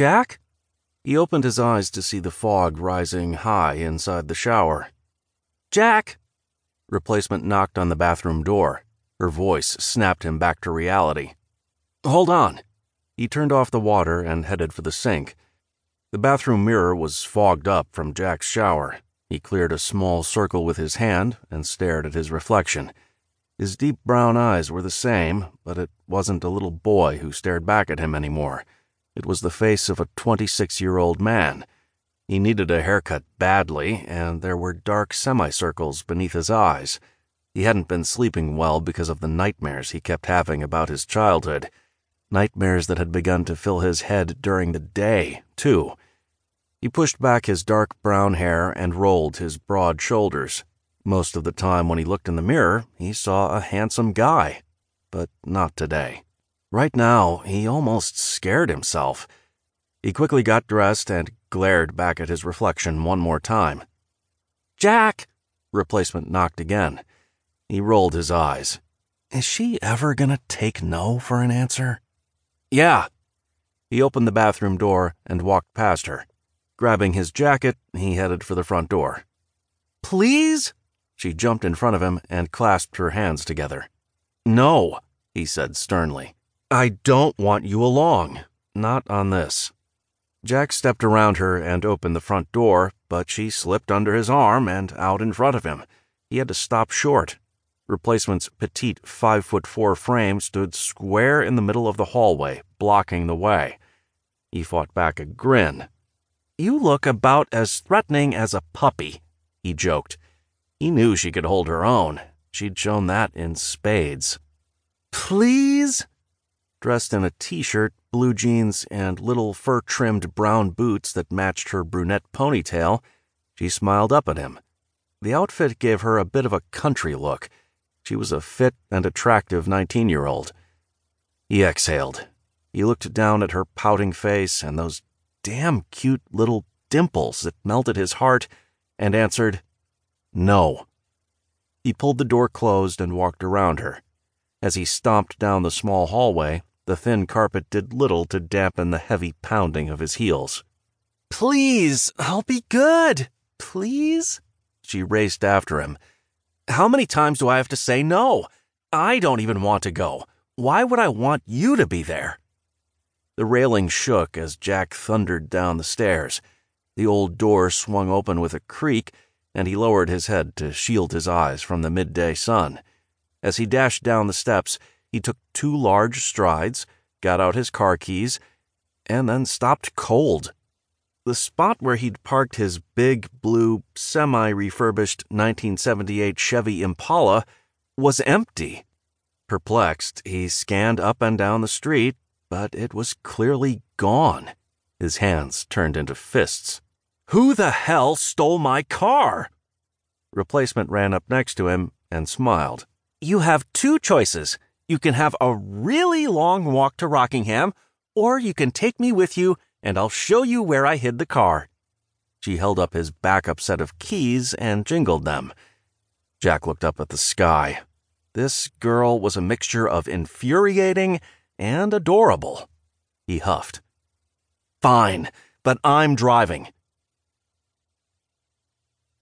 Jack? He opened his eyes to see the fog rising high inside the shower. Jack! Replacement knocked on the bathroom door. Her voice snapped him back to reality. Hold on. He turned off the water and headed for the sink. The bathroom mirror was fogged up from Jack's shower. He cleared a small circle with his hand and stared at his reflection. His deep brown eyes were the same, but it wasn't a little boy who stared back at him anymore. It was the face of a 26 year old man. He needed a haircut badly, and there were dark semicircles beneath his eyes. He hadn't been sleeping well because of the nightmares he kept having about his childhood. Nightmares that had begun to fill his head during the day, too. He pushed back his dark brown hair and rolled his broad shoulders. Most of the time when he looked in the mirror, he saw a handsome guy. But not today. Right now, he almost scared himself. He quickly got dressed and glared back at his reflection one more time. Jack! Replacement knocked again. He rolled his eyes. Is she ever gonna take no for an answer? Yeah. He opened the bathroom door and walked past her. Grabbing his jacket, he headed for the front door. Please? She jumped in front of him and clasped her hands together. No, he said sternly. I don't want you along. Not on this. Jack stepped around her and opened the front door, but she slipped under his arm and out in front of him. He had to stop short. Replacement's petite five foot four frame stood square in the middle of the hallway, blocking the way. He fought back a grin. You look about as threatening as a puppy, he joked. He knew she could hold her own. She'd shown that in spades. Please? Dressed in a t shirt, blue jeans, and little fur trimmed brown boots that matched her brunette ponytail, she smiled up at him. The outfit gave her a bit of a country look. She was a fit and attractive 19 year old. He exhaled. He looked down at her pouting face and those damn cute little dimples that melted his heart and answered, no. He pulled the door closed and walked around her. As he stomped down the small hallway, the thin carpet did little to dampen the heavy pounding of his heels. Please, I'll be good. Please? She raced after him. How many times do I have to say no? I don't even want to go. Why would I want you to be there? The railing shook as Jack thundered down the stairs. The old door swung open with a creak and he lowered his head to shield his eyes from the midday sun. As he dashed down the steps, he took two large strides, got out his car keys, and then stopped cold. The spot where he'd parked his big, blue, semi refurbished 1978 Chevy Impala was empty. Perplexed, he scanned up and down the street, but it was clearly gone. His hands turned into fists. Who the hell stole my car? Replacement ran up next to him and smiled. You have two choices. You can have a really long walk to Rockingham, or you can take me with you and I'll show you where I hid the car. She held up his backup set of keys and jingled them. Jack looked up at the sky. This girl was a mixture of infuriating and adorable. He huffed. Fine, but I'm driving.